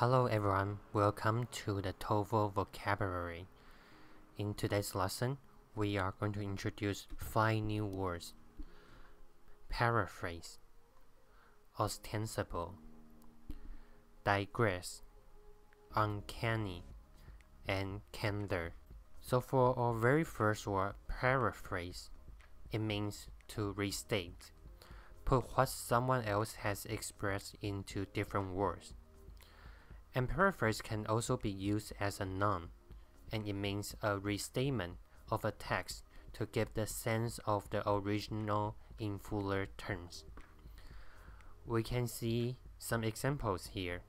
Hello everyone, welcome to the TOEFL vocabulary. In today's lesson, we are going to introduce five new words. Paraphrase, ostensible, digress, uncanny, and candor. So for our very first word, paraphrase, it means to restate, put what someone else has expressed into different words. And paraphrase can also be used as a noun, and it means a restatement of a text to give the sense of the original in fuller terms. We can see some examples here.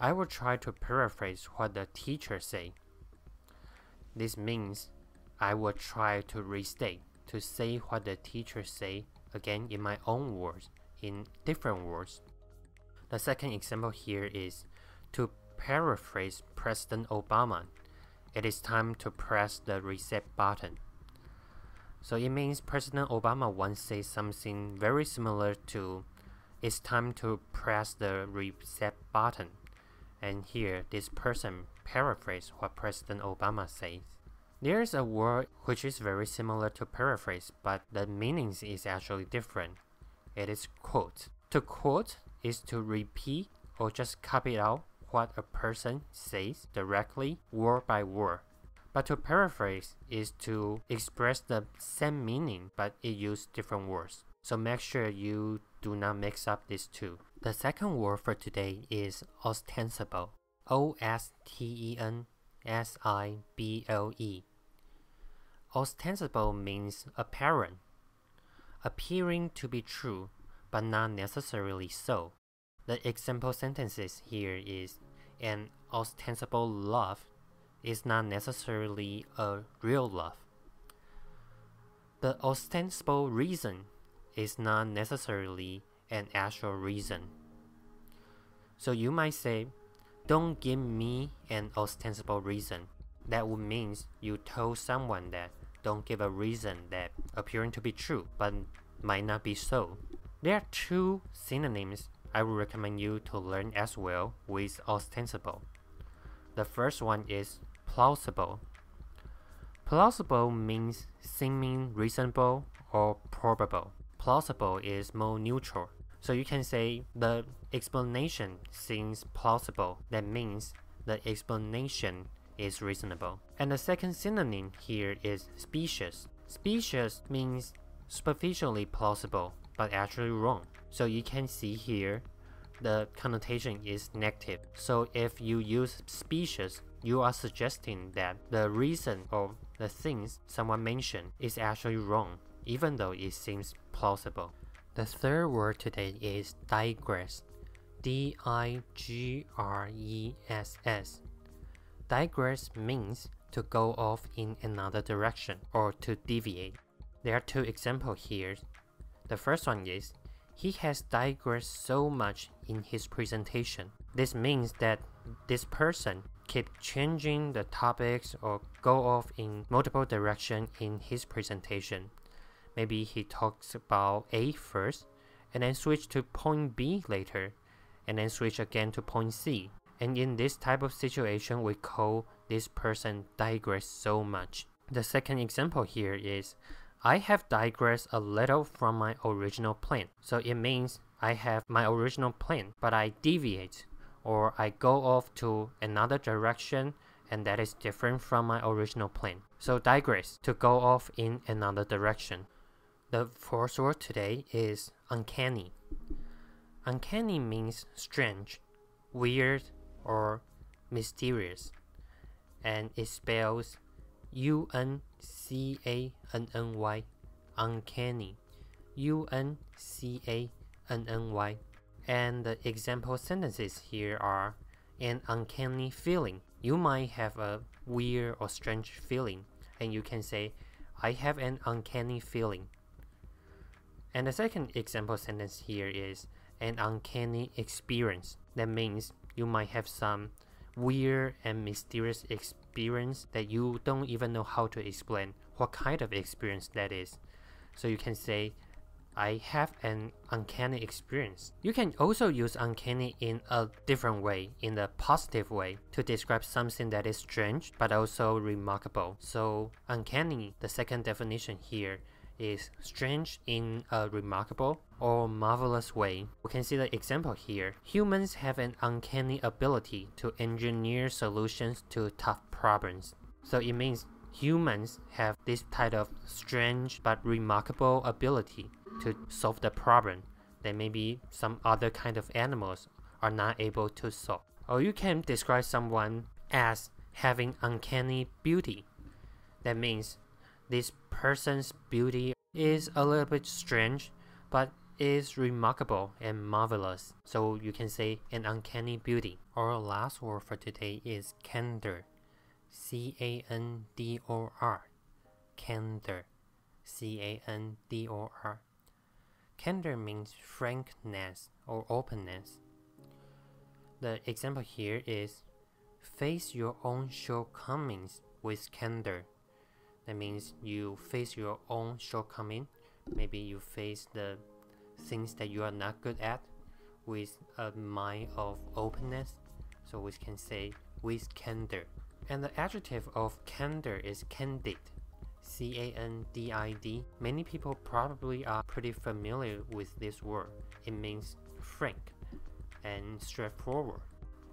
I will try to paraphrase what the teacher said. This means I will try to restate, to say what the teacher said again in my own words, in different words. The second example here is to paraphrase President Obama, it is time to press the reset button. So it means President Obama once said something very similar to it's time to press the reset button. And here this person paraphrase what President Obama says. There's a word which is very similar to paraphrase, but the meanings is actually different. It is quote. To quote is to repeat or just copy it out what a person says directly, word by word. But to paraphrase is to express the same meaning, but it uses different words. So make sure you do not mix up these two. The second word for today is ostensible. O S T E N S I B L E. Ostensible means apparent, appearing to be true, but not necessarily so. The example sentences here is an ostensible love is not necessarily a real love. The ostensible reason is not necessarily an actual reason. So you might say, don't give me an ostensible reason. That would mean you told someone that don't give a reason that appearing to be true but might not be so. There are two synonyms I would recommend you to learn as well with ostensible. The first one is plausible. Plausible means seeming reasonable or probable. Plausible is more neutral. So you can say the explanation seems plausible. That means the explanation is reasonable. And the second synonym here is specious. Specious means superficially plausible but actually wrong. So you can see here the connotation is negative. So if you use specious, you are suggesting that the reason or the things someone mentioned is actually wrong, even though it seems plausible. The third word today is digress. D I G R E S S. Digress means to go off in another direction or to deviate. There are two examples here. The first one is he has digressed so much in his presentation. This means that this person keep changing the topics or go off in multiple direction in his presentation. Maybe he talks about A first and then switch to point B later and then switch again to point C. And in this type of situation, we call this person digress so much. The second example here is I have digressed a little from my original plan. So it means I have my original plan, but I deviate or I go off to another direction and that is different from my original plan. So digress, to go off in another direction. The fourth word today is uncanny. Uncanny means strange, weird, or mysterious, and it spells U N C A N N Y, uncanny. U N C A N N Y. And the example sentences here are an uncanny feeling. You might have a weird or strange feeling, and you can say, I have an uncanny feeling. And the second example sentence here is an uncanny experience. That means you might have some weird and mysterious experience that you don't even know how to explain what kind of experience that is. So you can say, I have an uncanny experience. You can also use uncanny in a different way, in the positive way, to describe something that is strange but also remarkable. So, uncanny, the second definition here, is strange in a remarkable or marvelous way. We can see the example here. Humans have an uncanny ability to engineer solutions to tough problems. So it means humans have this type of strange but remarkable ability to solve the problem that maybe some other kind of animals are not able to solve. Or you can describe someone as having uncanny beauty. That means this person's beauty is a little bit strange, but is remarkable and marvelous. So you can say an uncanny beauty. Our last word for today is candor. C A N D O R. Candor. C A N D O R. Candor means frankness or openness. The example here is face your own shortcomings with candor. That means you face your own shortcoming. Maybe you face the things that you are not good at with a mind of openness. So we can say with candor. And the adjective of candor is candid. C A N D I D. Many people probably are pretty familiar with this word. It means frank and straightforward.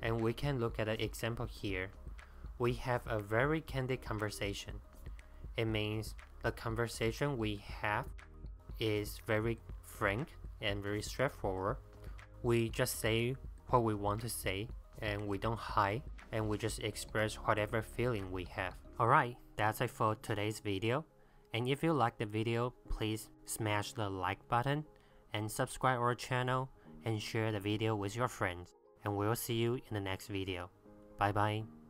And we can look at an example here. We have a very candid conversation. It means the conversation we have is very frank and very straightforward. We just say what we want to say and we don't hide and we just express whatever feeling we have. Alright, that's it for today's video. And if you like the video, please smash the like button and subscribe our channel and share the video with your friends. And we'll see you in the next video. Bye bye.